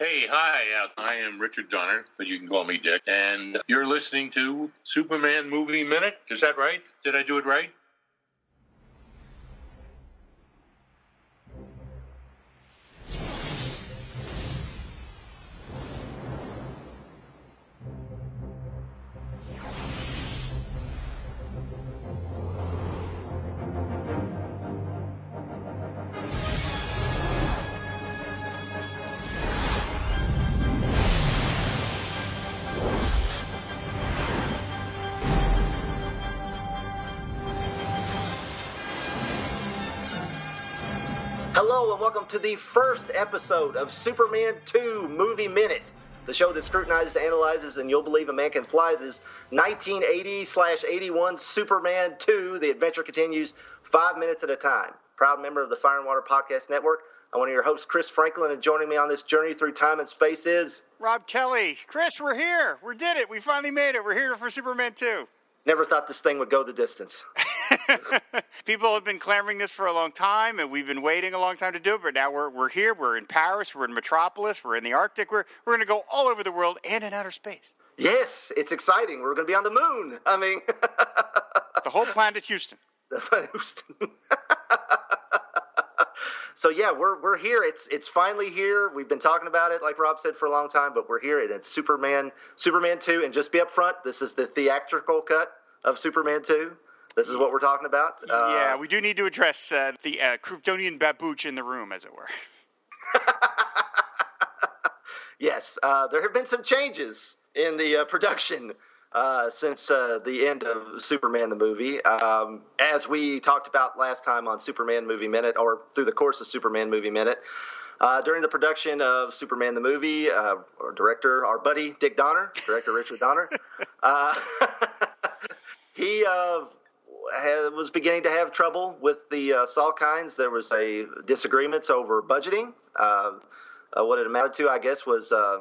Hey, hi, uh, I am Richard Donner, but you can call me Dick, and you're listening to Superman Movie Minute. Is that right? Did I do it right? Welcome to the first episode of Superman 2 Movie Minute, the show that scrutinizes, analyzes, and you'll believe a man can flies is 1980 slash 81 Superman 2. The adventure continues five minutes at a time. Proud member of the Fire and Water Podcast Network. I'm one of your hosts, Chris Franklin, and joining me on this journey through time and space is Rob Kelly. Chris, we're here. We did it. We finally made it. We're here for Superman 2. Never thought this thing would go the distance. People have been clamoring this for a long time, and we've been waiting a long time to do it. But now we're, we're here. We're in Paris. We're in Metropolis. We're in the Arctic. We're, we're going to go all over the world and in outer space. Yes, it's exciting. We're going to be on the moon. I mean, The whole planet Houston. Houston. so yeah, we're we're here. It's it's finally here. We've been talking about it, like Rob said, for a long time, but we're here. And it's Superman, Superman two. And just be upfront, this is the theatrical cut of Superman two. This is what we're talking about. Uh, yeah, we do need to address uh, the uh, Kryptonian babooch in the room, as it were. Yes, uh, there have been some changes in the uh, production uh, since uh, the end of Superman the movie. Um, as we talked about last time on Superman Movie Minute, or through the course of Superman Movie Minute, uh, during the production of Superman the movie, uh, our director, our buddy Dick Donner, director Richard Donner, uh, he uh, had, was beginning to have trouble with the uh, Salkinds. There was a disagreements over budgeting. Uh, uh, what it amounted to, I guess, was uh,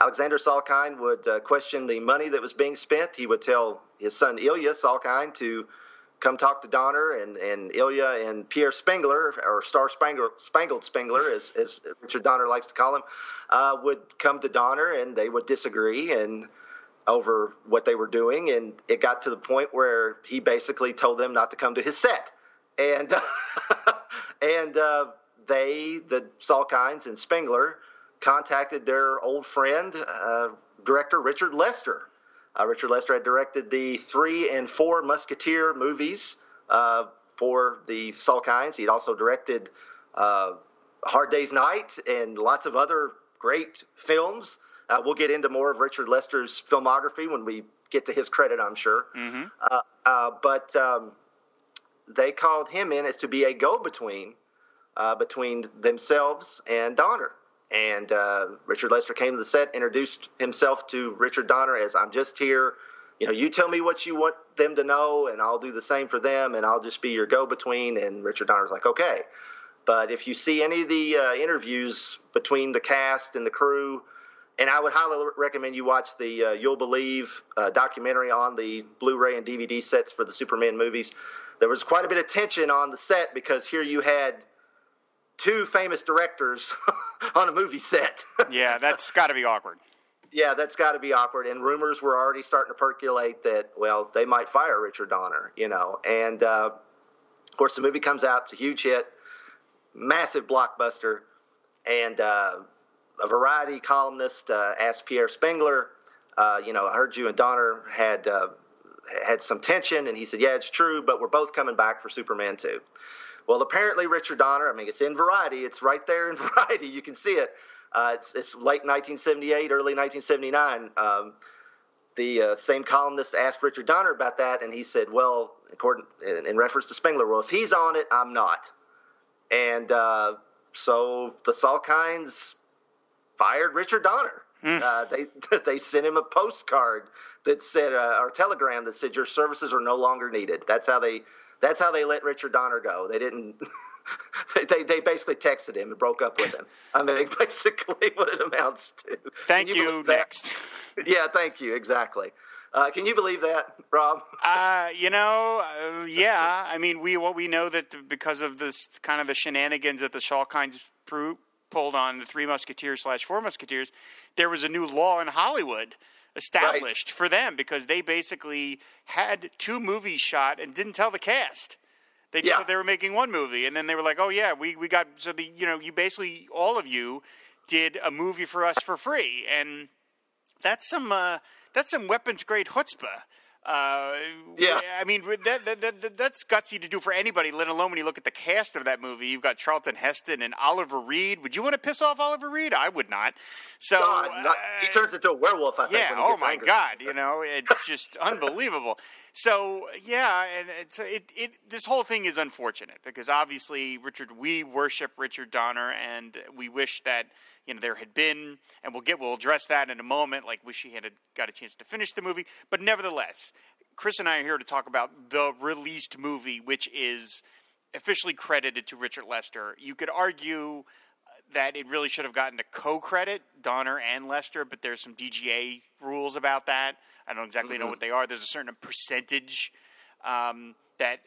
Alexander Salkind would uh, question the money that was being spent. He would tell his son Ilya Salkind to come talk to Donner, and, and Ilya and Pierre Spengler, or Star Spangler, Spangled Spengler, as, as Richard Donner likes to call him, uh, would come to Donner, and they would disagree and over what they were doing, and it got to the point where he basically told them not to come to his set, and and uh, they, the Salkinds and Spengler, contacted their old friend, uh, director Richard Lester. Uh, Richard Lester had directed the three and four Musketeer movies uh, for the Salkinds. He'd also directed uh, Hard Day's Night and lots of other great films. Uh, we'll get into more of Richard Lester's filmography when we get to his credit, I'm sure. Uh, uh, but um, they called him in as to be a go-between uh, between themselves and Donner. And uh, Richard Lester came to the set, introduced himself to Richard Donner as I'm just here. You know, you tell me what you want them to know, and I'll do the same for them, and I'll just be your go between. And Richard Donner's like, okay. But if you see any of the uh, interviews between the cast and the crew, and I would highly recommend you watch the uh, You'll Believe uh, documentary on the Blu-ray and DVD sets for the Superman movies. There was quite a bit of tension on the set because here you had two famous directors on a movie set. Yeah, that's got to be awkward. yeah, that's got to be awkward. And rumors were already starting to percolate that well, they might fire Richard Donner, you know. And uh, of course, the movie comes out; it's a huge hit, massive blockbuster. And uh, a Variety columnist uh, asked Pierre Spengler, uh, you know, I heard you and Donner had uh, had some tension, and he said, "Yeah, it's true, but we're both coming back for Superman 2." Well, apparently Richard Donner, I mean, it's in Variety. It's right there in Variety. You can see it. Uh, it's, it's late 1978, early 1979. Um, the uh, same columnist asked Richard Donner about that, and he said, "Well, according in, in reference to Spengler, well, if he's on it, I'm not." And uh, so the Salkinds fired Richard Donner. Uh, they they sent him a postcard that said, uh, or telegram that said, "Your services are no longer needed." That's how they that's how they let Richard Donner go. They didn't. they, they basically texted him and broke up with him. I mean, basically what it amounts to. Thank Can you. that? Next. Yeah, thank you. Exactly. Uh, can you believe that, Rob? Uh, you know, uh, yeah. I mean, we what we know that because of this kind of the shenanigans that the Salkinds crew pulled on the Three Musketeers slash Four Musketeers, there was a new law in Hollywood established right. for them because they basically had two movies shot and didn't tell the cast. They yeah. said they were making one movie, and then they were like, "Oh yeah, we we got so the you know you basically all of you did a movie for us for free," and that's some uh, that's some weapons grade chutzpah. Uh, yeah, I mean that, that, that, that's gutsy to do for anybody. Let alone when you look at the cast of that movie, you've got Charlton Heston and Oliver Reed. Would you want to piss off Oliver Reed? I would not. So God, not, he turns into a werewolf. I think. Yeah. oh my angry. God. You know, it's just unbelievable. So yeah, and it's it, it this whole thing is unfortunate because obviously Richard, we worship Richard Donner, and we wish that you know there had been, and we'll get we'll address that in a moment. Like wish he had got a chance to finish the movie, but nevertheless, Chris and I are here to talk about the released movie, which is officially credited to Richard Lester. You could argue that it really should have gotten a co-credit, Donner and Lester, but there's some DGA rules about that. I don't exactly mm-hmm. know what they are. There's a certain percentage um, that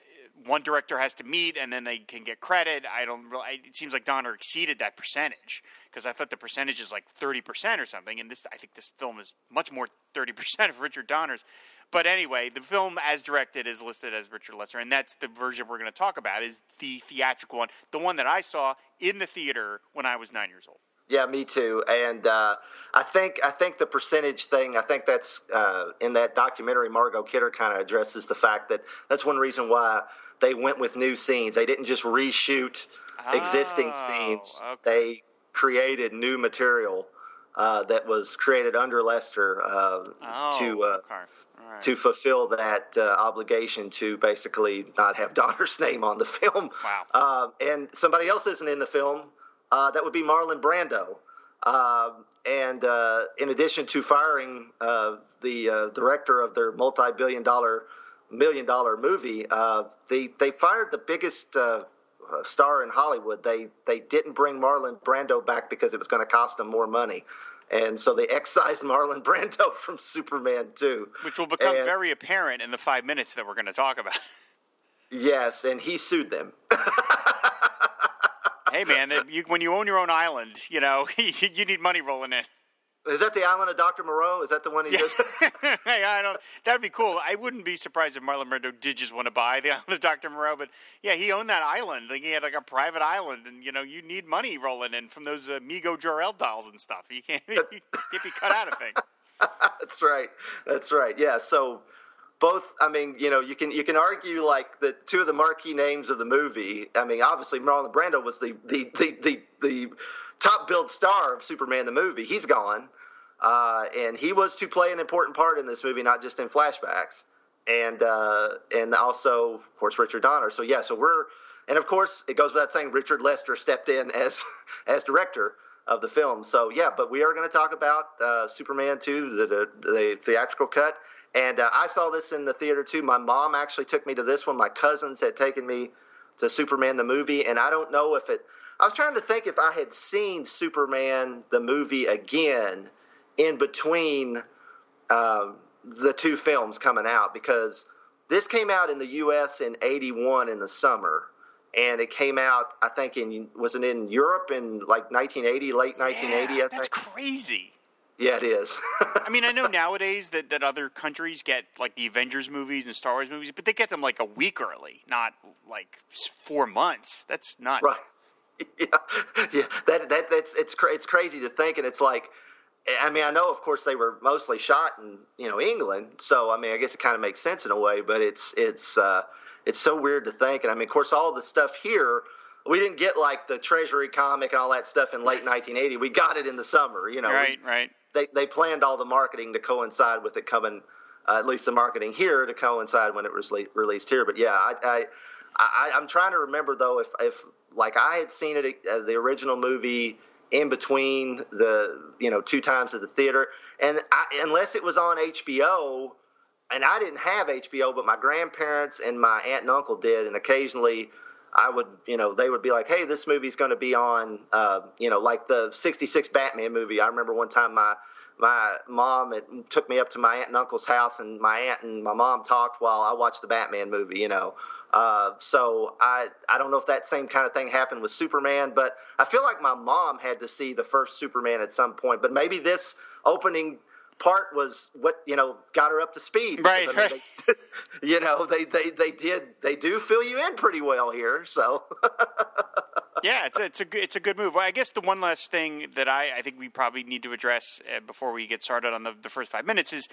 one director has to meet, and then they can get credit. I don't. Really, it seems like Donner exceeded that percentage because I thought the percentage is like thirty percent or something, and this I think this film is much more thirty percent of Richard Donner's. But anyway, the film as directed is listed as Richard Lester, and that's the version we're going to talk about. Is the theatrical one, the one that I saw in the theater when I was nine years old. Yeah, me too. And uh, I think I think the percentage thing. I think that's uh, in that documentary. Margot Kidder kind of addresses the fact that that's one reason why they went with new scenes. They didn't just reshoot oh, existing scenes. Okay. They created new material uh, that was created under Lester uh, oh, to uh, okay. right. to fulfill that uh, obligation to basically not have Donner's name on the film. Wow. Uh, and somebody else isn't in the film. Uh, that would be Marlon Brando. and in addition to firing the director of their multi-billion-dollar million dollar movie. Uh, they they fired the biggest uh, star in Hollywood. They they didn't bring Marlon Brando back because it was going to cost them more money. And so they excised Marlon Brando from Superman 2. Which will become and, very apparent in the five minutes that we're going to talk about. yes, and he sued them. hey, man, you, when you own your own island, you know, you need money rolling in. Is that the island of Doctor Moreau? Is that the one he yeah. just? hey, I don't. That'd be cool. I wouldn't be surprised if Marlon Brando did just want to buy the island of Doctor Moreau. But yeah, he owned that island. Like he had like a private island, and you know, you need money rolling in from those uh, Mego Jor-El dolls and stuff. You can't, you can't be cut out of things. That's right. That's right. Yeah. So both i mean you know you can you can argue like the two of the marquee names of the movie i mean obviously marlon brando was the the the the, the top billed star of Superman the movie. He's gone, uh, and he was to play an important part in this movie, not just in flashbacks, and uh, and also of course Richard Donner. So yeah, so we're and of course it goes without saying Richard Lester stepped in as as director of the film. So yeah, but we are going to talk about uh, Superman 2, the, the, the theatrical cut. And uh, I saw this in the theater too. My mom actually took me to this one. My cousins had taken me to Superman the movie, and I don't know if it I was trying to think if I had seen Superman the movie again in between uh, the two films coming out because this came out in the U.S. in '81 in the summer, and it came out I think in was it in Europe in like 1980, late 1980. Yeah, that's crazy. Yeah, it is. I mean, I know nowadays that, that other countries get like the Avengers movies and Star Wars movies, but they get them like a week early, not like four months. That's nuts. Right. yeah, yeah. That that that's it's it's crazy to think, and it's like, I mean, I know, of course, they were mostly shot in you know England, so I mean, I guess it kind of makes sense in a way, but it's it's uh, it's so weird to think, and I mean, of course, all the stuff here. We didn't get like the Treasury comic and all that stuff in late 1980. We got it in the summer, you know. Right, we, right. They they planned all the marketing to coincide with it coming, uh, at least the marketing here to coincide when it was le- released here. But yeah, I, I I, am trying to remember though if if like I had seen it uh, the original movie in between the you know two times at the theater, and I, unless it was on HBO, and I didn't have HBO, but my grandparents and my aunt and uncle did, and occasionally. I would, you know, they would be like, "Hey, this movie's going to be on," uh, you know, like the '66 Batman movie. I remember one time my my mom had, took me up to my aunt and uncle's house, and my aunt and my mom talked while I watched the Batman movie, you know, Uh, so I I don't know if that same kind of thing happened with Superman, but I feel like my mom had to see the first Superman at some point. But maybe this opening part was what you know got her up to speed. Right. I mean, they, you know they, they they did they do fill you in pretty well here. So. yeah, it's a, it's a good it's a good move. Well, I guess the one last thing that I, I think we probably need to address uh, before we get started on the, the first five minutes is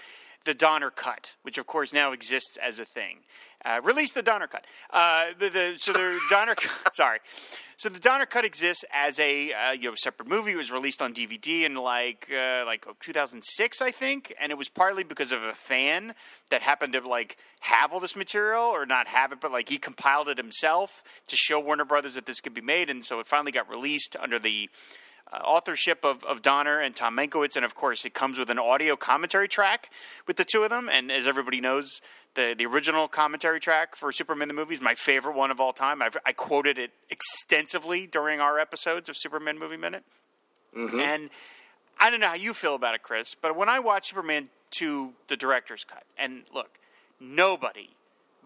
the Donner cut, which of course now exists as a thing. Uh, release the Donner cut. Uh, the, the, so the Donner Cut, sorry, so the Donner cut exists as a uh, you know separate movie. It was released on DVD in like uh, like 2006, I think, and it was partly because of a fan that happened to like have all this material or not have it, but like he compiled it himself to show Warner Brothers that this could be made, and so it finally got released under the uh, authorship of, of Donner and Tom Mankiewicz, and of course, it comes with an audio commentary track with the two of them. And as everybody knows, the the original commentary track for Superman the movie is my favorite one of all time. I've, I quoted it extensively during our episodes of Superman Movie Minute, mm-hmm. and I don't know how you feel about it, Chris, but when I watch Superman two, the director's cut, and look, nobody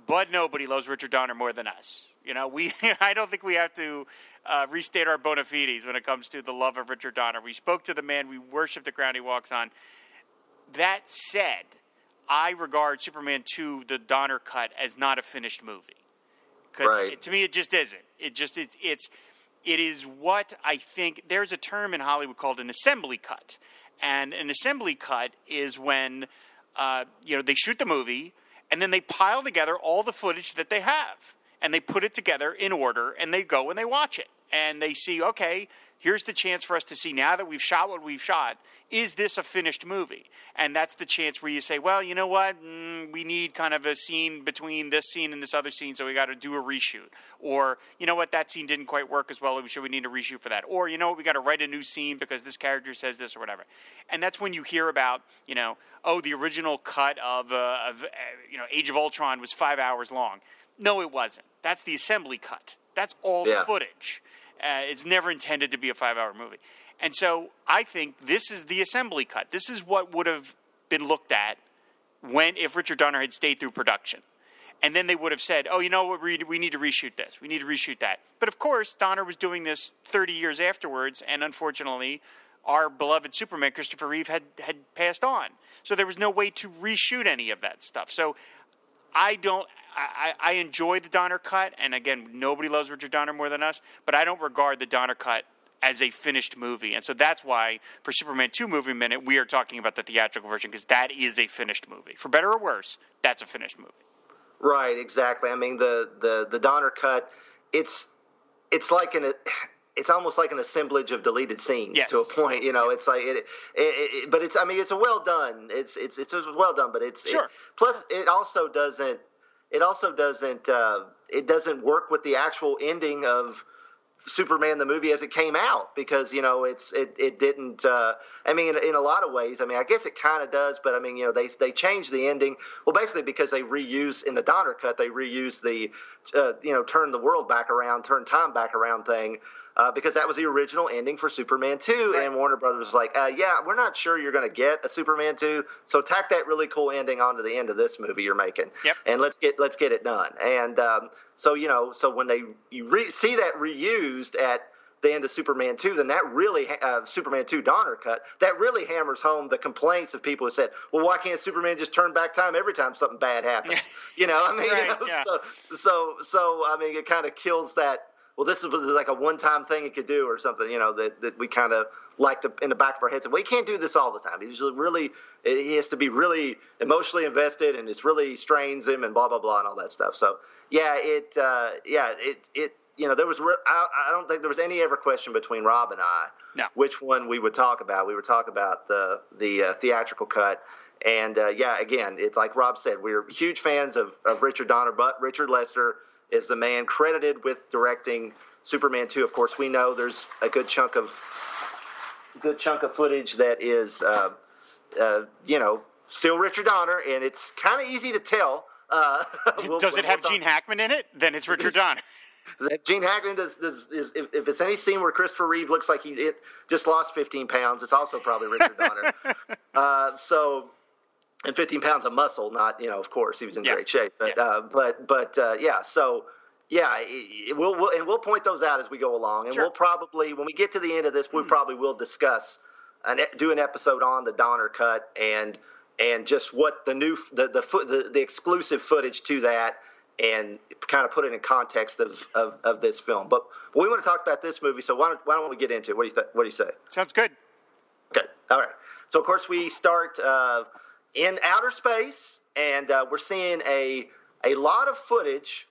but nobody loves Richard Donner more than us. You know, we I don't think we have to uh, restate our bona fides when it comes to the love of Richard Donner. We spoke to the man, we worship the ground he walks on. That said, I regard Superman 2, the Donner cut, as not a finished movie. Because right. to me, it just isn't. It just it's, it's it is what I think. There's a term in Hollywood called an assembly cut, and an assembly cut is when uh, you know they shoot the movie and then they pile together all the footage that they have and they put it together in order and they go and they watch it and they see okay here's the chance for us to see now that we've shot what we've shot is this a finished movie? And that's the chance where you say well you know what? Mm, we need kind of a scene between this scene and this other scene so we got to do a reshoot. Or you know what? That scene didn't quite work as well so we need a reshoot for that. Or you know what? We got to write a new scene because this character says this or whatever. And that's when you hear about you know oh the original cut of, uh, of uh, you know age of ultron was five hours long. No it wasn't. That's the assembly cut. That's all yeah. the footage uh, it's never intended to be a five hour movie. And so I think this is the assembly cut. This is what would have been looked at when if Richard Donner had stayed through production. And then they would have said, oh, you know what, we need to reshoot this. We need to reshoot that. But of course, Donner was doing this 30 years afterwards, and unfortunately, our beloved Superman, Christopher Reeve, had, had passed on. So there was no way to reshoot any of that stuff. So I don't. I, I enjoy the Donner cut, and again, nobody loves Richard Donner more than us. But I don't regard the Donner cut as a finished movie, and so that's why for Superman two movie minute we are talking about the theatrical version because that is a finished movie, for better or worse. That's a finished movie. Right. Exactly. I mean the the the Donner cut. It's it's like an it's almost like an assemblage of deleted scenes yes. to a point. You know, it's like it, it, it, but it's I mean it's a well done. It's it's it's well done, but it's sure. It, plus it also doesn't it also doesn't uh, it doesn't work with the actual ending of Superman the movie as it came out because you know it's it it didn't. Uh, I mean, in, in, a lot of ways, I mean, I guess it kind of does, but I mean, you know, they they changed the ending. Well, basically because they reuse in the Donner cut, they reuse the uh, you know turn the world back around, turn time back around thing uh, because that was the original ending for Superman 2. Right. And Warner Brothers was like, uh, yeah, we're not sure you're going to get a Superman 2, so tack that really cool ending onto the end of this movie you're making, yep. and let's get let's get it done. And um, so you know, so when they you re- see that reused at the end of Superman 2, then that really, uh, Superman 2 Donner cut, that really hammers home the complaints of people who said, well, why can't Superman just turn back time every time something bad happens? you know, I mean, right, you know, yeah. so, so, so, I mean, it kind of kills that well, this was like a one-time thing it could do or something, you know, that, that we kind of like to in the back of our heads. Well, we can't do this all the time. He's really, he has to be really emotionally invested, and it's really strains him, and blah blah blah, and all that stuff. So yeah, it, uh, yeah, it, it, you know, there was, I, I don't think there was any ever question between Rob and I, no. which one we would talk about. We would talk about the the uh, theatrical cut. And uh, yeah, again, it's like Rob said, we're huge fans of, of Richard Donner, but Richard Lester is the man credited with directing Superman 2. Of course, we know there's a good chunk of good chunk of footage that is, uh, uh, you know, still Richard Donner, and it's kind of easy to tell. Uh, we'll, does it have we'll Gene Hackman in it? Then it's Richard Donner. Gene Hackman does, does is, if, if, it's any scene where Christopher Reeve looks like he it, just lost 15 pounds, it's also probably Richard Donner. uh, so and 15 pounds of muscle. Not you know, of course, he was in Yeah. great shape, but Yes. uh, but but uh, yeah. So yeah, it, it- we'll, we'll and we'll point those out as we go along, and Sure. we'll probably when we get to the end of this, we probably will discuss an e- do an episode on the Donner cut and and just what the new the the the, the exclusive footage to that and kind of put it in context of, of, of this film. But we want to talk about this movie, so why don't, why don't we get into it? What do you th- what do you say? Sounds good. Okay. All right. So of course we start uh, in outer space, and uh, we're seeing a a lot of footage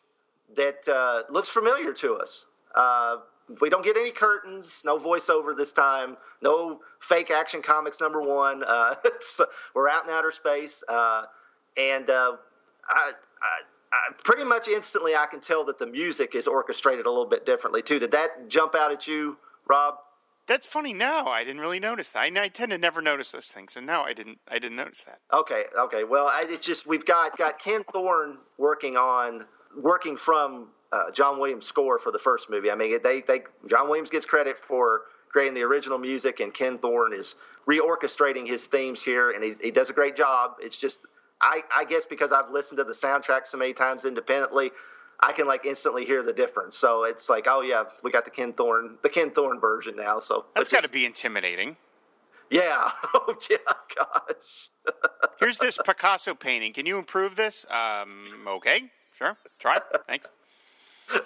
that uh, looks familiar to us. Uh, we don't get any curtains, no voiceover this time, no fake action comics number one. Uh, we're out in outer space, uh, and uh, I, I, I pretty much instantly I can tell that the music is orchestrated a little bit differently too. Did that jump out at you, Rob? That's funny. Now I didn't really notice that. I, I tend to never notice those things, and now I didn't. I didn't notice that. Okay, okay. Well, I, it's just we've got got Ken Thorne working on working from uh, John Williams' score for the first movie. I mean, they they John Williams gets credit for creating the original music, and Ken Thorne is reorchestrating his themes here, and he, he does a great job. It's just I I guess because I've listened to the soundtrack so many times independently. I can like instantly hear the difference. So it's like, oh yeah, we got the Ken Thorne, the Ken Thorne version now. So That's got to be intimidating. yeah. Oh yeah, gosh. Here's this Picasso painting. Can you improve this? Um, okay, sure. Try. Thanks.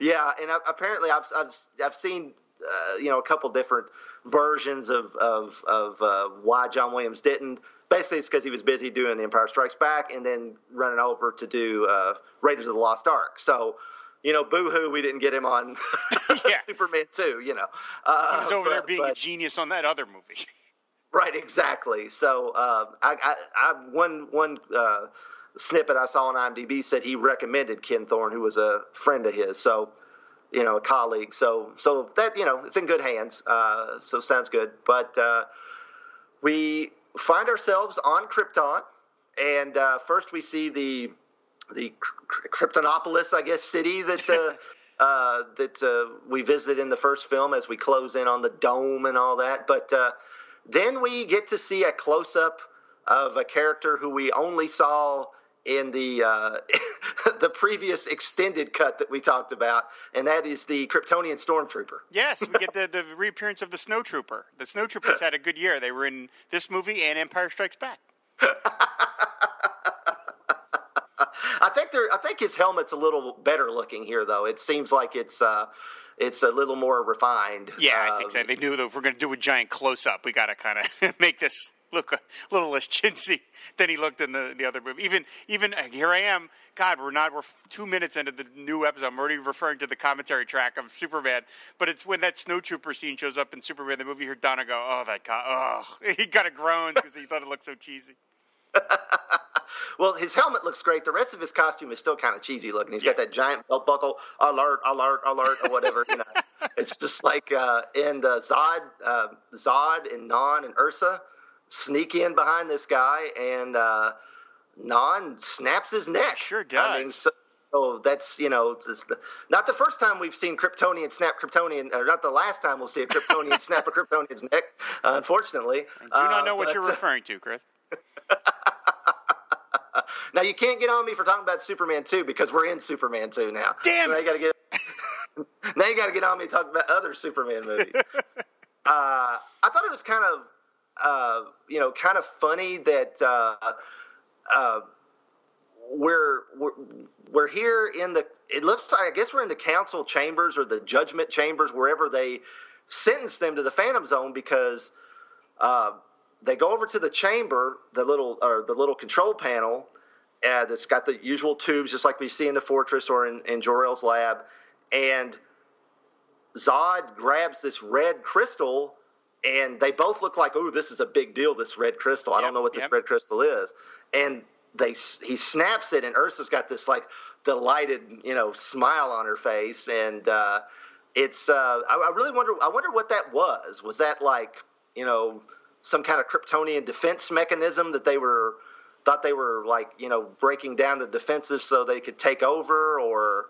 yeah, and uh, apparently I've I've I've seen uh, you know a couple different versions of of of uh, why John Williams didn't. Basically, it's because he was busy doing The Empire Strikes Back and then running over to do uh, Raiders of the Lost Ark. So, you know, boo hoo, we didn't get him on Yeah. Superman two. You know, uh, He was over there but- being a genius on that other movie. Right, exactly. So uh, I, I, I one one uh, snippet I saw on IMDb said he recommended Ken Thorne, who was a friend of his. So you know, a colleague. So so that you know, it's in good hands. Uh, so sounds good. But uh, we find ourselves on Krypton, and uh, first we see the the Kry- Kryptonopolis, I guess, city that. Uh, Uh, that uh, we visited in the first film as we close in on the dome and all that. But uh, then we get to see a close up of a character who we only saw in the uh, the previous extended cut that we talked about, and that is the Kryptonian stormtrooper. Yes, we get the, the reappearance of the snowtrooper. The snowtroopers had a good year. They were in this movie and Empire Strikes Back. I think they're, I think his helmet's a little better looking here, though. It seems like it's uh, it's a little more refined. Yeah, I think so. Um, They knew that if we're going to do a giant close up, we got to kind of make this look a little less chintzy than he looked in the, the other movie. Even even uh, here I am. God, we're not. We're two minutes into the new episode. I'm already referring to the commentary track of Superman. But it's when that snowtrooper scene shows up in Superman the movie. Hear Donner go, "Oh, that guy! Oh, he got a groan because he thought it looked so cheesy." Well, his helmet looks great. The rest of his costume is still kind of cheesy looking. He's got that giant belt buckle, alert, alert, alert, or whatever. you know, it's just like uh, and uh, Zod, uh, Zod, and Non and Ursa sneak in behind this guy, and uh, Non snaps his neck. Sure I mean, does. so, so that's you know, the, not the first time we've seen Kryptonian snap Kryptonian, or not the last time we'll see a Kryptonian snap a Kryptonian's neck. Uh, unfortunately, I do not know what but, you're uh, referring to, Chris. Now you can't get on me for talking about Superman 2 because we're in Superman 2 now. Damn so now you gotta get now you gotta get on me to talk about other Superman movies. uh, I thought it was kind of uh, you know kind of funny that uh, uh, we're, we're we're here in the it looks like I guess we're in the council chambers or the judgment chambers wherever they sentence them to the Phantom Zone because uh, they go over to the chamber, the little or the little control panel uh, that's got the usual tubes, just like we see in the fortress or in, in Jor-El's lab, and Zod grabs this red crystal, and they both look like, "Oh, this is a big deal. This red crystal. I Yep, don't know what this yep. red crystal is." And they he snaps it, and Ursa's got this like delighted, you know, smile on her face, and uh, it's. Uh, I, I really wonder. I wonder what that was. Was that like you know some kind of Kryptonian defense mechanism that they were thought they were like you know breaking down the defensive so they could take over, or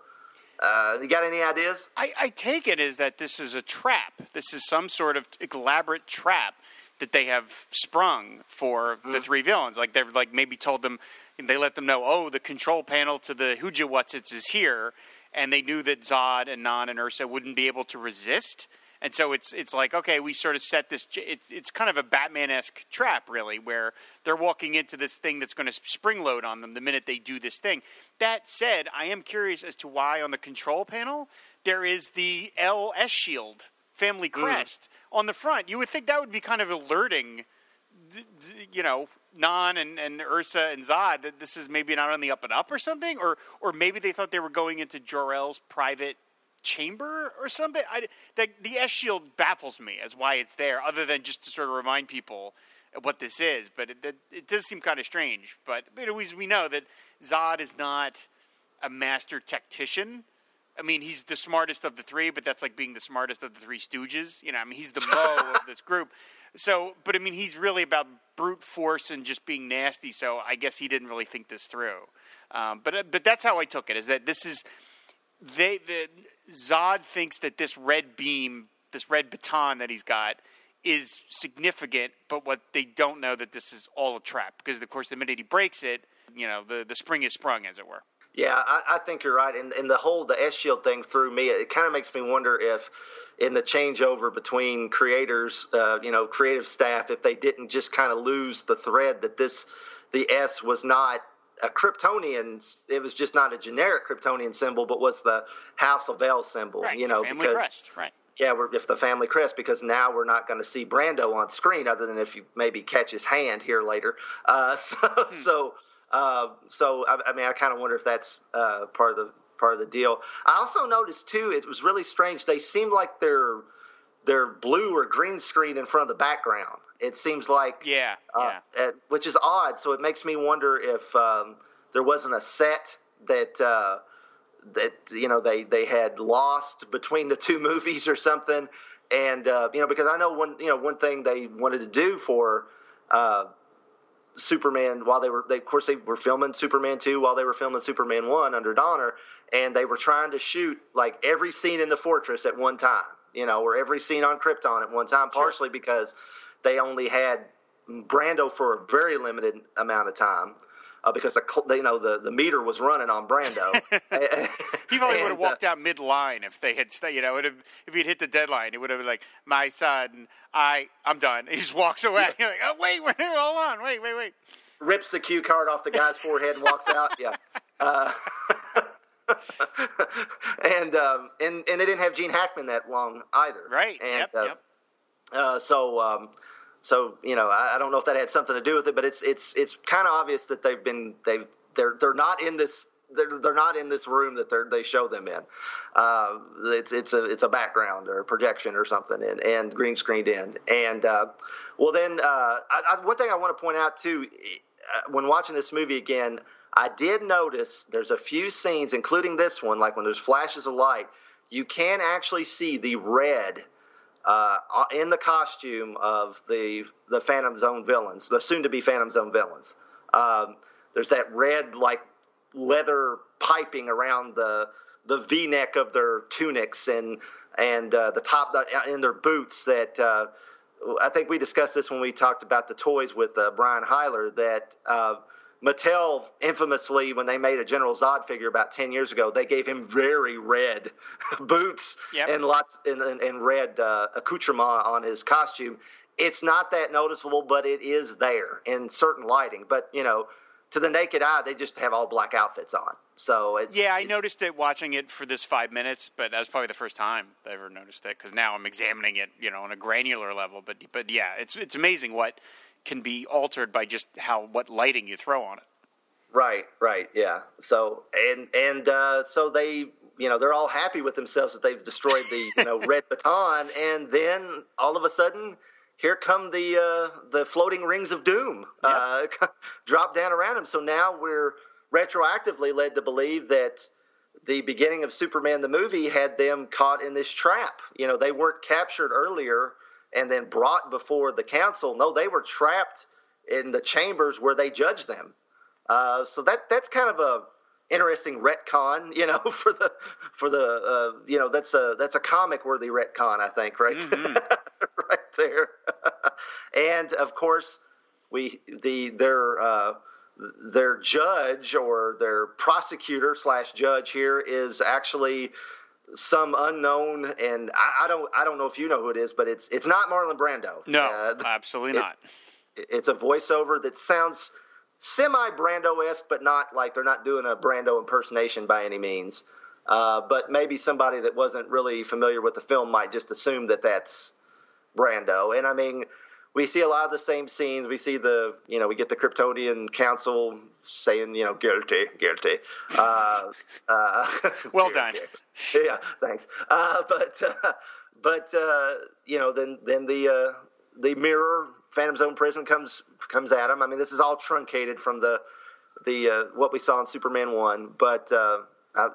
uh, you got any ideas? I, I take it is that this is a trap. This is some sort of elaborate trap that they have sprung for mm. the three villains. Like they've like maybe told them, they let them know, oh, the control panel to the Hoojawhatzits is here, and they knew that Zod and Non and Ursa wouldn't be able to resist. And so it's it's like okay, we sort of set this. It's it's kind of a Batman esque trap, really, where they're walking into this thing that's going to spring load on them the minute they do this thing. That said, I am curious as to why on the control panel there is the LS shield family hmm. crest mm. on the front. You would think that would be kind of alerting, you know, Non and, and Ursa and Zod that this is maybe not on the up and up or something, or or maybe they thought they were going into Jor El's private chamber or something. I, the, the S shield baffles me as why it's there, other than just to sort of remind people what this is. But it, it, it does seem kind of strange. But, but we, we know that Zod is not a master tactician. I mean, he's the smartest of the three, but that's like being the smartest of the three stooges. You know, I mean, he's the mo of this group. So, but I mean, he's really about brute force and just being nasty. So, I guess he didn't really think this through. Um, but but that's how I took it. Is that this is they the Zod thinks that this red beam, this red baton that he's got, is significant, but what they don't know that this is all a trap because, of course, the minute he breaks it, you know, the the spring is sprung, as it were. Yeah, I, I think you're right, and, and the whole the S shield thing threw me. It kind of makes me wonder if, in the changeover between creators, uh, you know, creative staff, if they didn't just kind of lose the thread that this, the S was not a Kryptonian. It was just not a generic Kryptonian symbol, but was the House of El symbol. Right, you know, because crest, right? Yeah, we're, if the family crest, because now we're not going to see Brando on screen, other than if you maybe catch his hand here later. Uh, so, hmm. so, uh, so I, I, mean, I kind of wonder if that's uh, part of the part of the deal. I also noticed too, it was really strange. They seemed like they're they're blue or green screen in front of the background. It seems like yeah, uh, yeah. At, which is odd. So it makes me wonder if um, there wasn't a set that uh, that you know they they had lost between the two movies or something. And uh, you know because I know one you know one thing they wanted to do for uh, Superman while they were they of course they were filming Superman two while they were filming Superman one under Donner and they were trying to shoot like every scene in the fortress at one time you know, or every scene on Krypton at one time, partially sure. because they only had Brando for a very limited amount of time. Uh, because the you know the, the meter was running on Brando. he probably would have walked uh, out mid line if they had stayed. You know, if he'd hit the deadline, it would have been like, "My son, I, I'm done." He just walks away. You're like, "Oh wait, wait, hold on, wait, wait, wait." Rips the cue card off the guy's forehead and walks out. Yeah. Uh, and um, and and they didn't have Gene Hackman that long either. Right. And yep, uh, yep. Uh, so um, so you know I, I, don't know if that had something to do with it, but it's it's it's kind of obvious that they've been they they're they're not in this they're they're not in this room that they they show them in. Uh, it's it's a it's a background or a projection or something, and and green screened in. And uh, well, then uh, I, I, one thing I want to point out too, uh, when watching this movie again, I did notice there's a few scenes, including this one, like when there's flashes of light, you can actually see the red uh, in the costume of the the Phantom Zone villains, the soon-to-be Phantom Zone villains. Um, there's that red like leather piping around the the V-neck of their tunics and and uh, the top uh, in their boots that. Uh, I think we discussed this when we talked about the toys with uh, Brian Heiler that uh, Mattel infamously, when they made a General Zod figure about ten years ago, they gave him very red boots yep. and lots and, and, and red uh, accoutrement on his costume. It's not that noticeable, but it is there in certain lighting. But you know, to the naked eye, they just have all black outfits on. So it's, yeah, I noticed it watching it for this five minutes, but that was probably the first time I ever noticed it because now I'm examining it, you know, on a granular level. But but yeah, it's it's amazing what can be altered by just how what lighting you throw on it. Right, right, yeah. So and and uh, so they, you know, they're all happy with themselves that they've destroyed the you know red baton, and then all of a sudden, here come the uh, the floating rings of doom yep. uh, drop down around them. So now we're retroactively led to believe that the beginning of Superman the movie had them caught in this trap. You know, they weren't captured earlier and then brought before the council. No, they were trapped in the chambers where they judged them. Uh, so that that's kind of a interesting retcon, you know, for the for the uh, you know that's a that's a comic worthy retcon, I think, right? Mm-hmm. right. there. and of course, we the their uh, their judge or their prosecutor slash judge here is actually some unknown, and I, I, don't I don't know if you know who it is, but it's it's not Marlon Brando. No, uh, absolutely it, not. It's a voiceover that sounds semi Brando esque, but not like they're not doing a Brando impersonation by any means. Uh, but maybe somebody that wasn't really familiar with the film might just assume that that's Brando. And I mean, we see a lot of the same scenes. We see the, you know, we get the Kryptonian Council saying, you know, guilty, guilty. Uh, uh, well done. yeah, thanks. Uh, but, uh, but uh, you know, then then the the mirror Phantom Zone prison comes comes at him. I mean, this is all truncated from the the what we saw in Superman one, but.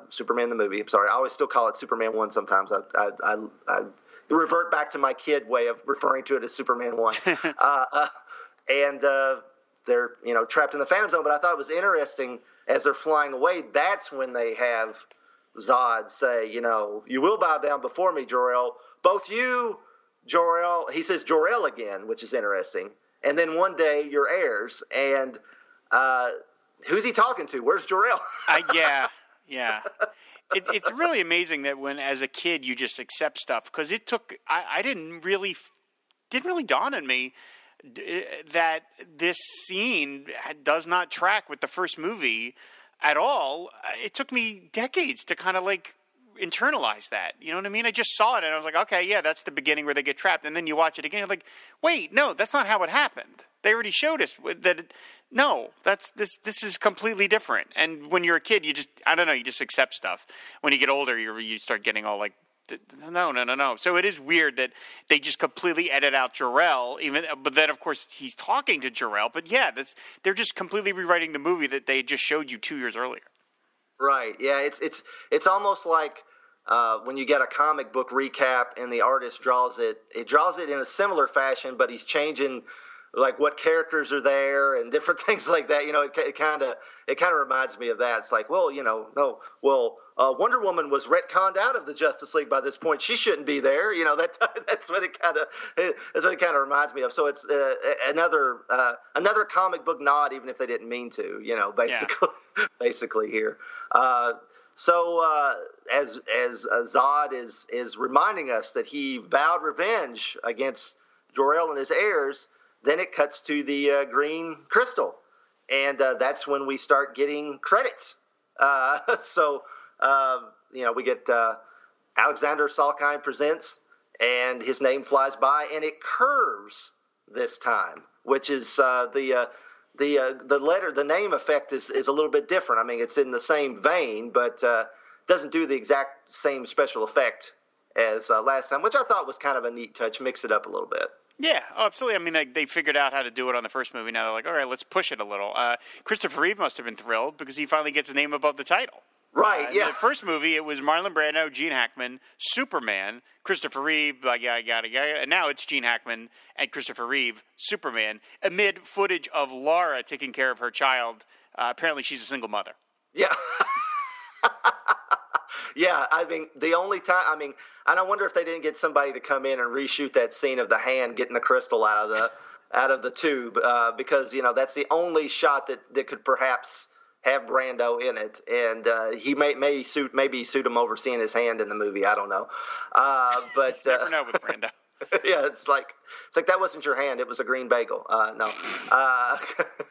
Superman the movie. I'm sorry. I always still call it Superman one. Sometimes I, I, I, I revert back to my kid way of referring to it as Superman one. uh, uh, and uh, they're you know trapped in the Phantom Zone. But I thought it was interesting as they're flying away. That's when they have Zod say, you know, you will bow down before me, Jor El. Both you, Jor El. He says Jor El again, which is interesting. And then one day you're heirs. And uh, who's he talking to? Where's Jor El? yeah, yeah it, it's really amazing that when, as a kid, you just accept stuff because it took. I, I didn't really didn't really dawn on me eh, that this scene does not track with the first movie at all. It took me decades to kind of like internalize that. You know what I mean? I just saw it and I was like, okay, yeah, that's the beginning where they get trapped. And then you watch it again, you're like, wait, no, that's not how it happened. They already showed us that. no, that's this. This is completely different. And when you're a kid, you just I don't know. You just accept stuff. When you get older, you you start getting all like no, no, no, no. So it is weird that they just completely edit out Jor-El, even. But then, of course, he's talking to Jor-El. But yeah, that's they're just completely rewriting the movie that they just showed you two years earlier. Right. Yeah. It's it's it's almost like uh, when you get a comic book recap and the artist draws it. It draws it in a similar fashion, but he's changing like what characters are there and different things like that. You know, it kind of it kind of reminds me of that. It's like, well, you know, no, well, uh, Wonder Woman was retconned out of the Justice League by this point. She shouldn't be there. You know, that that's what it kind of that's what it kind of reminds me of. So it's uh, another uh, another comic book nod, even if they didn't mean to. You know, basically, yeah. basically here. Uh, so uh, as as Zod is is reminding us that he vowed revenge against Jor-El and his heirs, then it cuts to the uh, green crystal, and uh, that's when we start getting credits. Uh, so um, you know we get uh, Alexander Salkind presents, and his name flies by, and it curves this time, which is uh, the the uh, the letter the name effect is is a little bit different. I mean, it's in the same vein, but uh, doesn't do the exact same special effect as uh, last time, which I thought was kind of a neat touch. Mix it up a little bit. Yeah, oh, absolutely. I mean, they, they figured out how to do it on the first movie. Now they're like, all right, let's push it a little. Uh, Christopher Reeve must have been thrilled because he finally gets a name above the title. Right. Uh, yeah. The first movie, it was Marlon Brando, Gene Hackman, Superman, Christopher Reeve, yada yada yada, and now it's Gene Hackman and Christopher Reeve, Superman, amid footage of Lara taking care of her child. Uh, apparently, she's a single mother. Yeah. yeah. I mean, the only time. I mean, and I wonder if they didn't get somebody to come in and reshoot that scene of the hand getting the crystal out of the out of the tube uh, because you know that's the only shot that that could perhaps have Brando in it, and uh, he may may suit maybe suit him over seeing his hand in the movie. I don't know, uh, but never uh, know with Brando. yeah, it's like it's like that wasn't your hand; it was a green bagel. Uh, no, uh,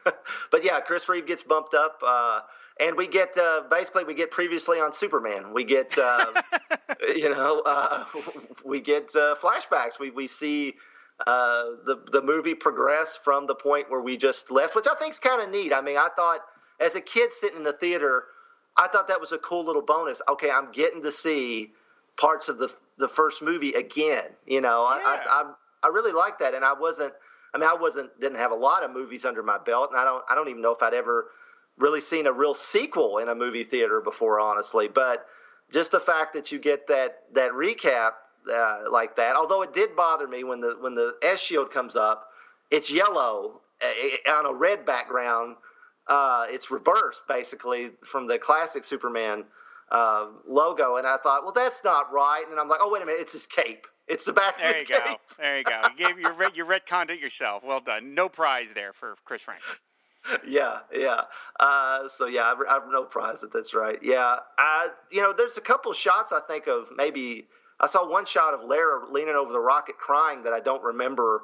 but yeah, Chris Reeve gets bumped up, uh, and we get basically we get previously on Superman. We get you know we get flashbacks. We we see. Uh, the the movie progress from the point where we just left, which I think is kind of neat. I mean, I thought as a kid sitting in the theater, I thought that was a cool little bonus. Okay, I'm getting to see parts of the the first movie again. You know, yeah. I, I I really like that, and I wasn't. I mean, I wasn't didn't have a lot of movies under my belt, and I don't I don't even know if I'd ever really seen a real sequel in a movie theater before, honestly. But just the fact that you get that that recap uh, like that, although it did bother me when the when the S shield comes up, it's yellow uh, on a red background uh, it's reversed basically from the classic Superman uh, logo, and I thought, well, that's not right. And I'm like, oh, wait a minute, it's his cape. It's the back. There of you the go. cape. There you go. You gave you you retconned it yourself. Well done. No prize there for Chris Franklin. yeah, yeah. Uh, so yeah, I, I have no prize that that's right. Yeah, I you know, there's a couple shots I think of. Maybe I saw one shot of Lara leaning over the rocket crying that I don't remember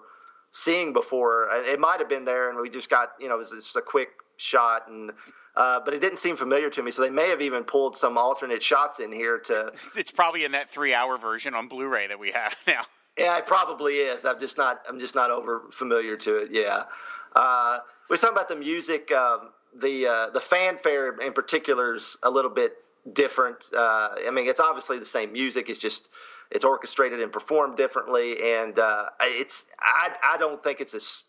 seeing before. It might have been there, and we just got you know, it was just a quick shot, and uh, but it didn't seem familiar to me. So they may have even pulled some alternate shots in here to. It's probably in that three-hour version on Blu-ray that we have now. Yeah, it probably is. I'm just not. I'm just not over familiar to it. Yeah. Uh, we're talking about the music. Um, the uh, the fanfare in particular is a little bit different. Uh, I mean, it's obviously the same music. It's just it's orchestrated and performed differently, and uh, it's I I don't think it's as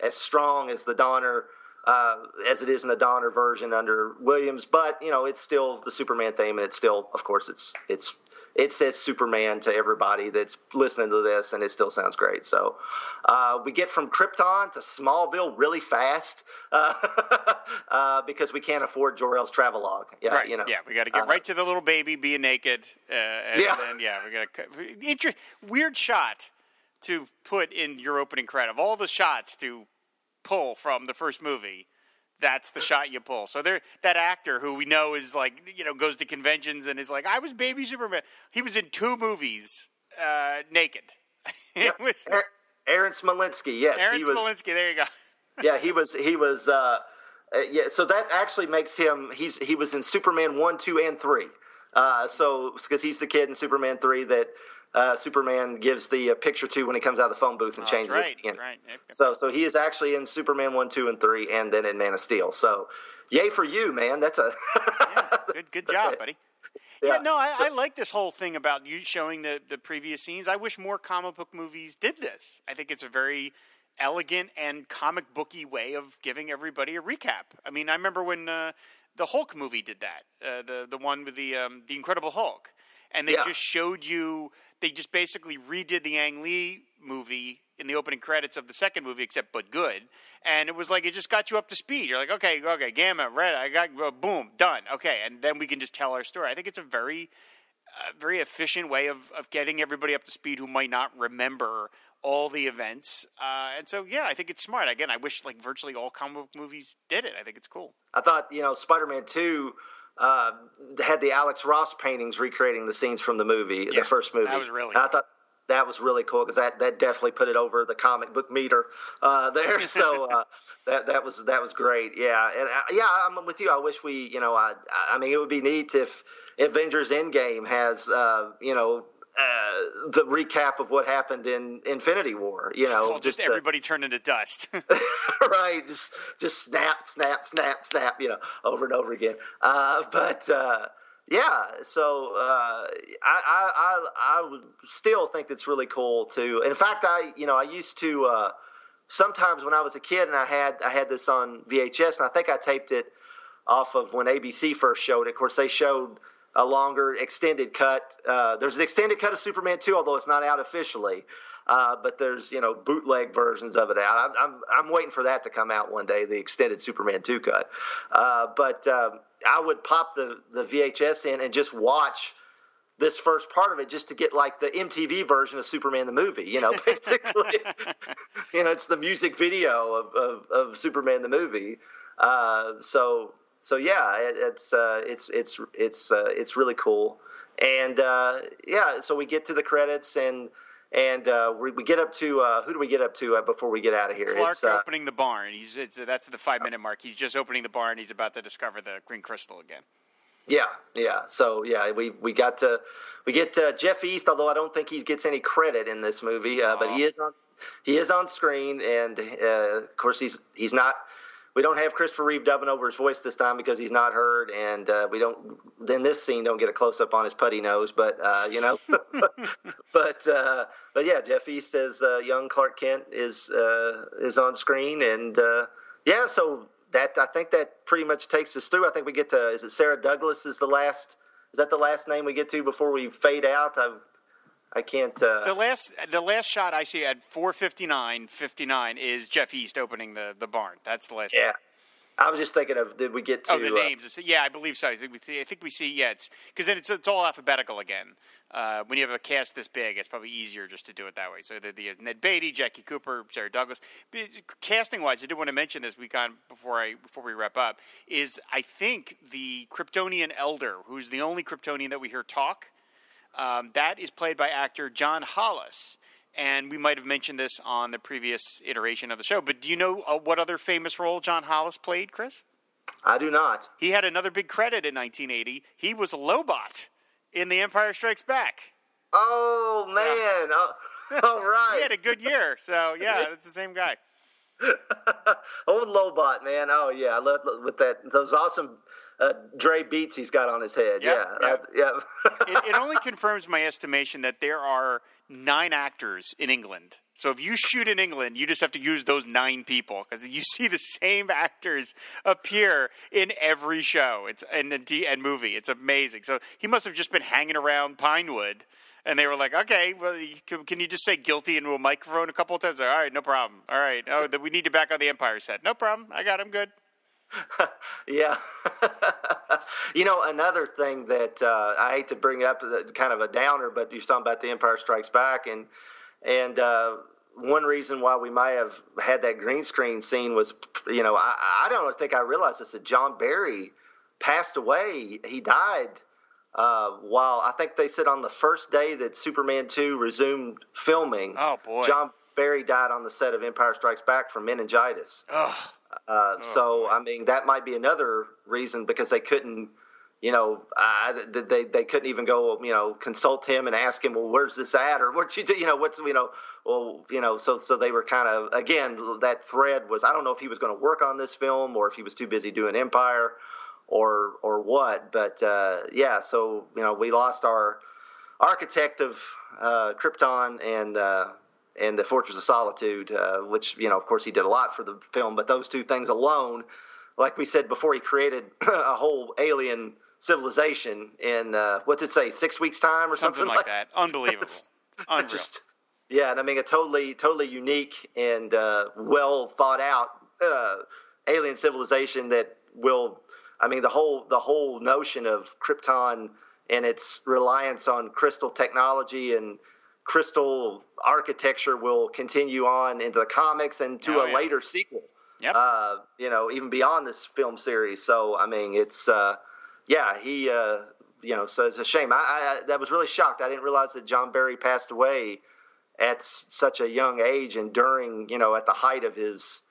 as strong as the Donner. Uh, as it is in the Donner version under Williams, but you know it's still the Superman theme, and it's still, of course, it's it's it says Superman to everybody that's listening to this, and it still sounds great. So uh, we get from Krypton to Smallville really fast uh, uh, because we can't afford Jor-El's travelogue. Yeah, right. you know. Yeah, we got to get Uh, right to the little baby being naked. Uh, and Yeah. then, yeah, we got to. Inter- weird shot to put in your opening credit. Of all the shots to pull from the first movie, that's the shot you pull. So there, that actor who we know is like, you know, goes to conventions and is like, I was baby Superman. He was in two movies uh, naked. it was Aaron- Aaron Smolinski, yes, Aaron he was. Smolinski. There you go. yeah, he was. He was. Uh, uh, yeah, so that actually makes him. He's he was in Superman one, two, and three. Uh, so because he's the kid in Superman three that uh, Superman gives the uh, picture to when he comes out of the phone booth and Oh, changes that's right. it. again. Right. Yep. So so he is actually in Superman one, two, and three, and then in Man of Steel. So yay for you, man. That's a Yeah, good, good job, buddy. Yeah, Yeah. no, I, I like this whole thing about you showing the, the previous scenes. I wish more comic book movies did this. I think it's a very elegant and comic booky way of giving everybody a recap. I mean, I remember when uh, the Hulk movie did that, uh, the the one with the um, the Incredible Hulk, and they Yeah. just showed you. They just basically redid the Ang Lee movie in the opening credits of the second movie, except but good. And it was like it just got you up to speed. You're like, okay, okay, Gamma, red, I got boom, done, okay, and then we can just tell our story. I think it's a very, uh, very efficient way of of getting everybody up to speed who might not remember all the events. Uh, and so, yeah, I think it's smart. Again, I wish like virtually all comic book movies did it. I think it's cool. I thought you know Spider Man two. Uh, had the Alex Ross paintings recreating the scenes from the movie, Yeah, the first movie. that was really And I thought that was really cool because that, that definitely put it over the comic book meter uh, there. So uh, that that was that was great. Yeah, and uh, yeah, I'm with you. I wish we, you know, I I mean, it would be neat if Avengers Endgame has, uh, you know. Uh, the recap of what happened in Infinity War, you know, Well, just the- everybody turned into dust. right just just snap snap snap snap you know over and over again uh, but uh, yeah so uh, I, I I I would still think it's really cool to in fact I you know I used to uh, sometimes when I was a kid and I had I had this on VHS and I think I taped it off of when ABC first showed it of course they showed a longer extended cut uh, there's an extended cut of Superman 2 although it's not out officially uh, but there's you know bootleg versions of it out. I'm, I'm I'm waiting for that to come out one day, the extended Superman two cut. Uh, but um, I would pop the the VHS in and just watch this first part of it just to get like the MTV version of Superman the movie. You know, basically, you know, it's the music video of of, of Superman the movie. Uh, so so yeah, it, it's uh, it's it's it's uh, it's really cool. And uh, yeah, so we get to the credits and and uh, we, we get up to uh, who do we get up to uh, before we get out of here? Clark It's, uh, opening the barn. He's it's, that's the five minute mark. He's just opening the barn. He's about to discover the green crystal again. yeah, yeah. So yeah, we we got to we get uh, Jeff East, although I don't think he gets any credit in this movie, uh, but he is on he is on screen, and uh, of course he's he's not. We don't have Christopher Reeve dubbing over his voice this time because he's not heard, and uh, we don't. In this scene, don't get a close up on his putty nose, but uh, you know, but uh, but yeah, Jeff East as uh, young Clark Kent is uh, is on screen, and uh, yeah, so that I think that pretty much takes us through. I think we get to is it Sarah Douglas is the last is that the last name we get to before we fade out? I I can't. Uh, The last the last shot I see at 4:59 59 is Jeff East opening the the barn. That's the last. yeah, I was just thinking of did we get to oh the uh, names? yeah, I believe so. I think we see, I think we see yeah, it's because then it's it's all alphabetical again. Uh, when you have a cast this big, it's probably easier just to do it that way. So the, the Ned Beatty, Jackie Cooper, Sarah Douglas. Casting wise, I did want to mention this. We got before I before we wrap up is I think the Kryptonian Elder, who's the only Kryptonian that we hear talk. Um, that is played by actor John Hollis. And we might have mentioned this on the previous iteration of the show, but do you know uh, what other famous role John Hollis played, Chris? I do not. He had another big credit in 1980. He was a Lobot in The Empire Strikes Back. Oh So- man! oh, all right. He had a good year, so yeah, it's the same guy. Old Lobot, man. Oh yeah, I love with that those awesome uh, Dre beats he's got on his head. Yep, yeah, yep. I- yeah. It, it only confirms my estimation that there are nine actors in England. So if you shoot in England, you just have to use those nine people because you see the same actors appear in every show. It's and the D and movie. It's amazing. So he must have just been hanging around Pinewood. And they were like, "Okay, well, can, can you just say guilty into a microphone a couple of times?" All right, no problem. All right, oh, we need you back on the Empire set. No problem. I got him good. Yeah. you know, another thing that uh, I hate to bring up, uh, kind of a downer, but you're talking about The Empire Strikes Back, and and uh, one reason why we might have had that green screen scene was, you know, I, I don't think I realized this that John Barry passed away. He died uh, while I think they said on the first day that Superman two resumed filming. Oh boy. John Barry died on the set of Empire Strikes Back from meningitis. Uh, so I mean that might be another reason because they couldn't, you know, uh, they they couldn't even go, you know, consult him and ask him, well, where's this at, or what you do, you know, what's you know, well, you know, so so they were kind of again that thread was I don't know if he was going to work on this film or if he was too busy doing Empire, or or what, but uh, yeah, so you know we lost our architect of uh, Krypton and. And the Fortress of Solitude, uh, which you know, of course, he did a lot for the film. But those two things alone, like we said before, he created a whole alien civilization in uh, what's it say, six weeks time or Something, something, like that. Unbelievable. Unreal. Just yeah, and I mean a totally, totally unique and uh, well thought out uh, alien civilization that will. I mean the whole the whole notion of Krypton and its reliance on crystal technology and crystal architecture will continue on into the comics and to Oh, a yeah. later sequel. Yep. Uh, you know, even beyond this film series. So I mean, it's uh, yeah, he uh, you know, so it's a shame. I, I that was really shocked. I didn't realize that John Barry passed away at s- such a young age and during you know at the height of his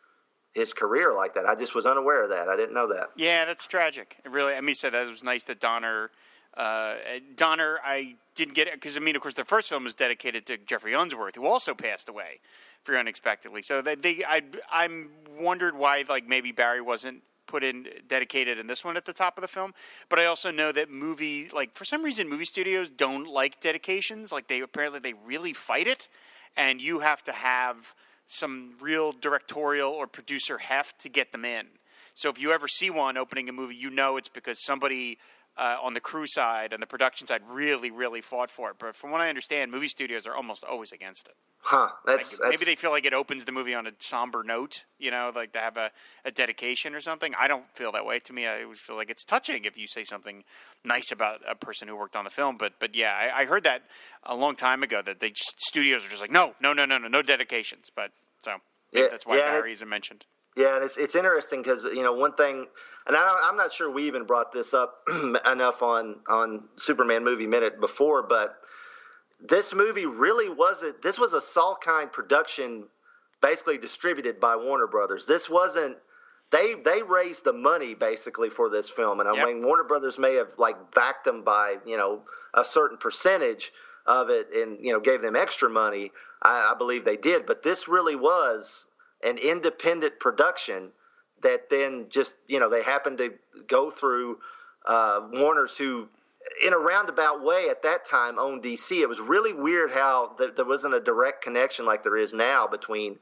his career like that. I just was unaware of that. I didn't know that. Yeah, that's tragic. It really, I mean, he said that it was nice that Donner, uh, Donner, I didn't get it because I mean, of course, the first film was dedicated to Geoffrey Unsworth, who also passed away very unexpectedly. So they, they I, I'm wondered why, like, maybe Barry wasn't put in dedicated in this one at the top of the film. But I also know that movie, like, for some reason, movie studios don't like dedications. Like, they apparently they really fight it, and you have to have some real directorial or producer heft to get them in. So if you ever see one opening a movie, you know it's because somebody uh, on the crew side and the production side really, really fought for it. But from what I understand, movie studios are almost always against it. Huh? Like, That's, maybe they feel like it opens the movie on a somber note, you know, like to have a, a dedication or something. I don't feel that way. To me, I always feel like it's touching if you say something nice about a person who worked on the film. But but yeah, I, I heard that a long time ago that they just, studios are just like no, no, no, no, no, no dedications. But so Yeah, that's why yeah, Barry isn't mentioned. Yeah, and it's it's interesting because you know one thing, and I don't, I'm not sure we even brought this up enough on on Superman movie minute before, but this movie really wasn't. This was a Salkind production, basically distributed by Warner Brothers. This wasn't. They they raised the money basically for this film, and I Yep. mean Warner Brothers may have like backed them by you know a certain percentage of it, and you know gave them extra money. I, I believe they did, but this really was an independent production that then just you know they happened to go through uh, Warner's who in a roundabout way at that time owned DC. It was really weird how th- there wasn't a direct connection like there is now between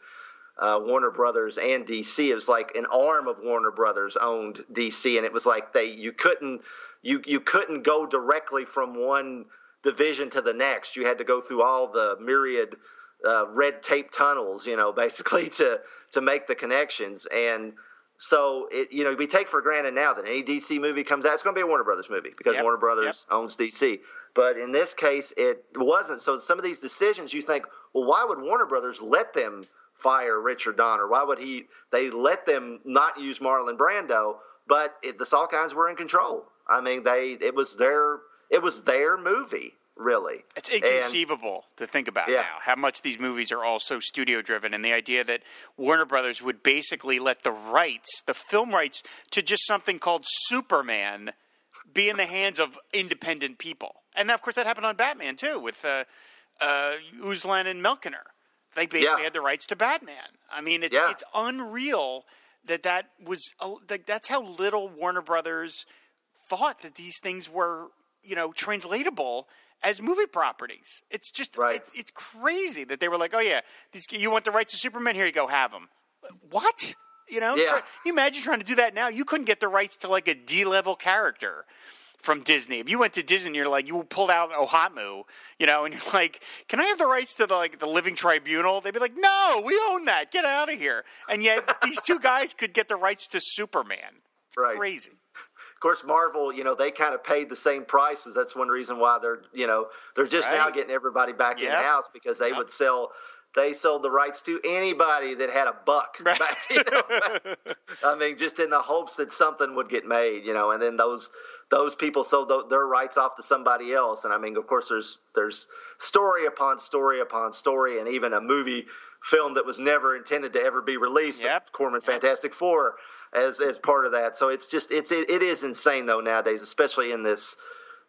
uh, Warner Brothers and DC. It was like an arm of Warner Brothers owned DC, and it was like they you couldn't you you couldn't go directly from one division to the next. You had to go through all the myriad uh, red tape tunnels, you know, basically to to make the connections. And So it, you know, we take for granted now that any DC movie comes out, it's going to be a Warner Brothers movie because Yep, Warner Brothers owns DC. But in this case, it wasn't. So some of these decisions, you think, well, why would Warner Brothers let them fire Richard Donner? Why would he? They let them not use Marlon Brando, but it, the Salkinds were in control. I mean, they it was their it was their movie, really. It's And- inconceivable to think about Yeah. now how much these movies are all so studio driven, and the idea that Warner Brothers would basically let the rights, the film rights, to just something called Superman, be in the hands of independent people. And of course, that happened on Batman too, with uh, uh, Uslan and Melniker. They basically Yeah. had the rights to Batman. I mean, it's Yeah. it's unreal that that was that that's how little Warner Brothers thought that these things were, you know, translatable as movie properties. It's just Right. it's, it's crazy that they were like, oh yeah, these you want the rights to Superman? Here you go, have them. What? You know, Yeah. Try- you imagine trying to do that now? You couldn't get the rights to like a D level character from Disney. If you went to Disney, you're like you pulled out OHOTMU, you know, and you're like, "Can I have the rights to the like the Living Tribunal?" They'd be like, "No, we own that. Get out of here." And yet these two guys could get the rights to Superman. It's Right. crazy. Of course, Marvel, you know, they kind of paid the same prices. That's one reason why they're, you know, they're just now getting everybody back Yep. in house because they Yep. would sell. They sold the rights to anybody that had a buck. Right. Back, you know, I mean, just in the hopes that something would get made, you know, and then those those people sold their rights off to somebody else. And I mean, of course, there's there's story upon story upon story, and even a movie film that was never intended to ever be released. Yep. Corman Fantastic Four as as part of that. So it's just it's it, it is insane though nowadays, especially in this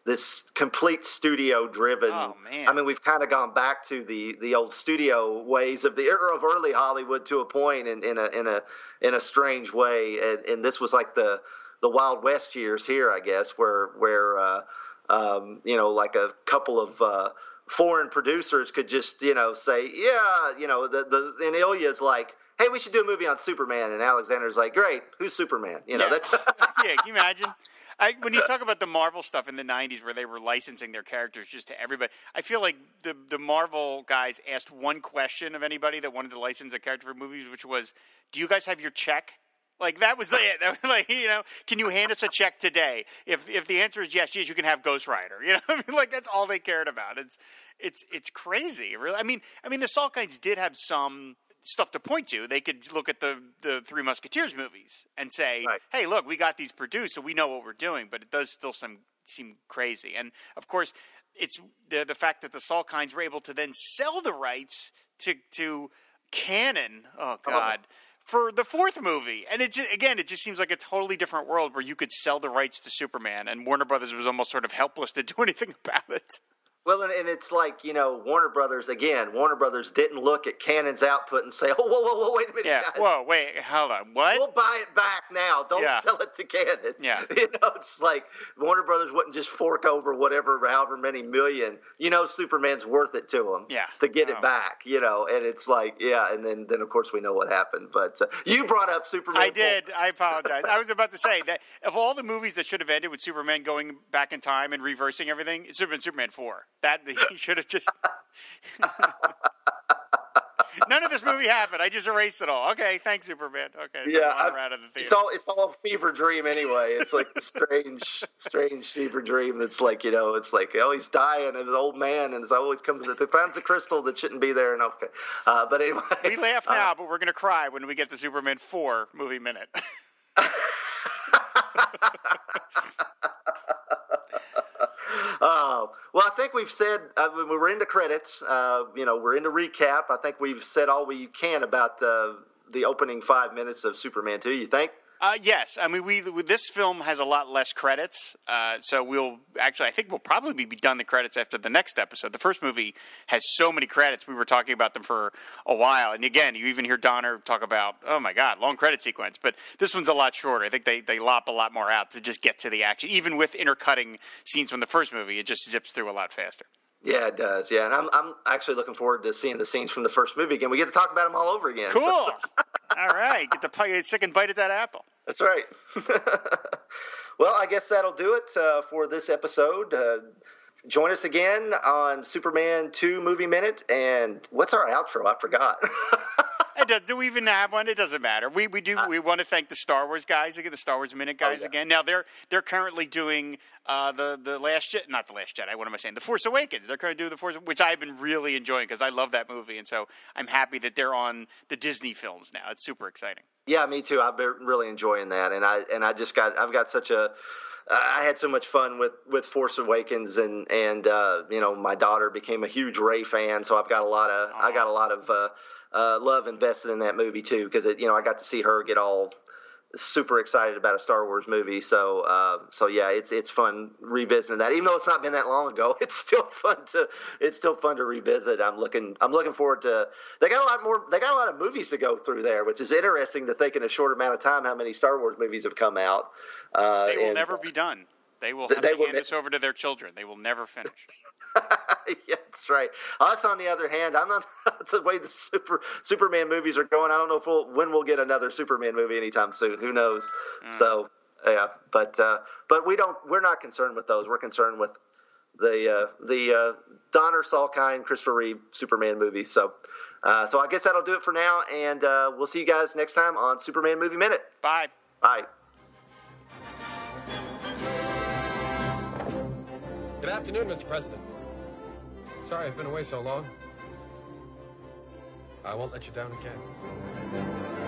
this complete studio driven. Oh, man. I mean, we've kind of gone back to the the old studio ways of the era of early Hollywood to a point, in, in a in a in a strange way. And, and this was like the the Wild West years here, I guess, where where uh, um, you know, like a couple of uh, foreign producers could just you know say, yeah, you know, the the and Ilya's like. Hey, we should do a movie on Superman, and Alexander's like, "Great, who's Superman?" You know, Yeah. that's yeah, can you imagine? I, when you talk about the Marvel stuff in the '90s, where they were licensing their characters just to everybody, I feel like the the Marvel guys asked one question of anybody that wanted to license a character for movies, which was, "Do you guys have your check?" Like that was it. That was like you know, can you hand us a check today? If if the answer is yes, yes, you can have Ghost Rider. You know, I mean, like that's all they cared about. It's it's it's crazy. Really, I mean, I mean, the Salkinds did have some stuff to point to. They could look at the the Three Musketeers movies and say, Right. "Hey, look, we got these produced, so we know what we're doing." But it does still some seem crazy. And of course, it's the the fact that the Salkinds were able to then sell the rights to to Cannon. Oh God. For the fourth movie, and it just, again, it just seems like a totally different world where you could sell the rights to Superman, and Warner Brothers was almost sort of helpless to do anything about it. Well, and, and it's like you know Warner Brothers again. Warner Brothers didn't look at Cannon's output and say, "Oh, whoa, whoa, whoa, wait a minute, Yeah. guys. Whoa. Wait. Hold on. What? We'll buy it back now. Don't Yeah. sell it to Canon." Yeah. you know, it's like Warner Brothers wouldn't just fork over whatever, however many million. You know, Superman's worth it to them. Yeah. to get Oh. it back. You know, and it's like, yeah, and then then of course we know what happened. But uh, you brought up Superman. I did. I apologize. I was about to say that of all the movies that should have ended with Superman going back in time and reversing everything, it should have been Superman four. That he should have just. None of this movie happened. I just erased it all. Okay, thanks, Superman. Okay, so Yeah, I'm I- out of the theater. It's all it's all a fever dream anyway. It's like a strange, strange fever dream. That's like you know, it's like oh he's dying and an old man and it's always comes to finds a crystal that shouldn't be there and okay. Uh, but anyway, we laugh uh, now, but we're gonna cry when we get to Superman four movie minute. Uh, well, I think we've said uh, we- we're into credits. Uh, you know, we're into recap. I think we've said all we can about uh, the opening five minutes of Superman two. You think? Uh, yes, I mean we this film has a lot less credits, uh, so we'll actually I think we'll probably be done the credits after the next episode. The first movie has so many credits; we were talking about them for a while, and again, you even hear Donner talk about oh my god, long credit sequence. But this one's a lot shorter. I think they they lop a lot more out to just get to the action. Even with intercutting scenes from the first movie, it just zips through a lot faster. Yeah, it does. Yeah, and I'm I'm actually looking forward to seeing the scenes from the first movie again. We get to talk about them all over again. Cool. All right, get the second bite at that apple. That's right. well, I guess that'll do it uh, for this episode. Uh, join us again on Superman 2 Movie Minute. And what's our outro? I forgot. does, do we even have one? It doesn't matter. We we do. Uh, we want to thank the Star Wars guys again, the Star Wars Minute oh, guys oh, yeah. again. Now they're they're currently doing uh, the the last Jedi, not the last Jedi. What am I saying? The Force Awakens. They're going to do the Force, which I've been really enjoying because I love that movie, and so I'm happy that they're on the Disney films now. It's super exciting. Yeah, me too. I've been really enjoying that, and I and I just got I've got such a I had so much fun with with Force Awakens, and and uh, you know my daughter became a huge Rey fan, so I've got a lot of Aww. I got a lot of uh, uh, love invested in that movie too because you know I got to see her get all super excited about a Star Wars movie. So uh, so yeah, it's it's fun revisiting that. Even though it's not been that long ago, it's still fun to it's still fun to revisit. I'm looking I'm looking forward to. They got a lot more. They got a lot of movies to go through there, which is interesting to think in a short amount of time how many Star Wars movies have come out. Uh, they will and, never be done. They will have they to will hand this over to their children. They will never finish. yeah, that's right. Us, on the other hand, I'm not the way the super Superman movies are going. I don't know if we'll, when we'll get another Superman movie anytime soon. Who knows? Mm. So yeah, but uh, but we don't. We're not concerned with those. We're concerned with the uh, the uh, Donner Salkind, Christopher Reeve Superman movies. So. Uh, so I guess that'll do it for now, and uh, we'll see you guys next time on Superman Movie Minute. Bye. Bye. Afternoon, Mr. President. Sorry I've been away so long. I won't let you down again.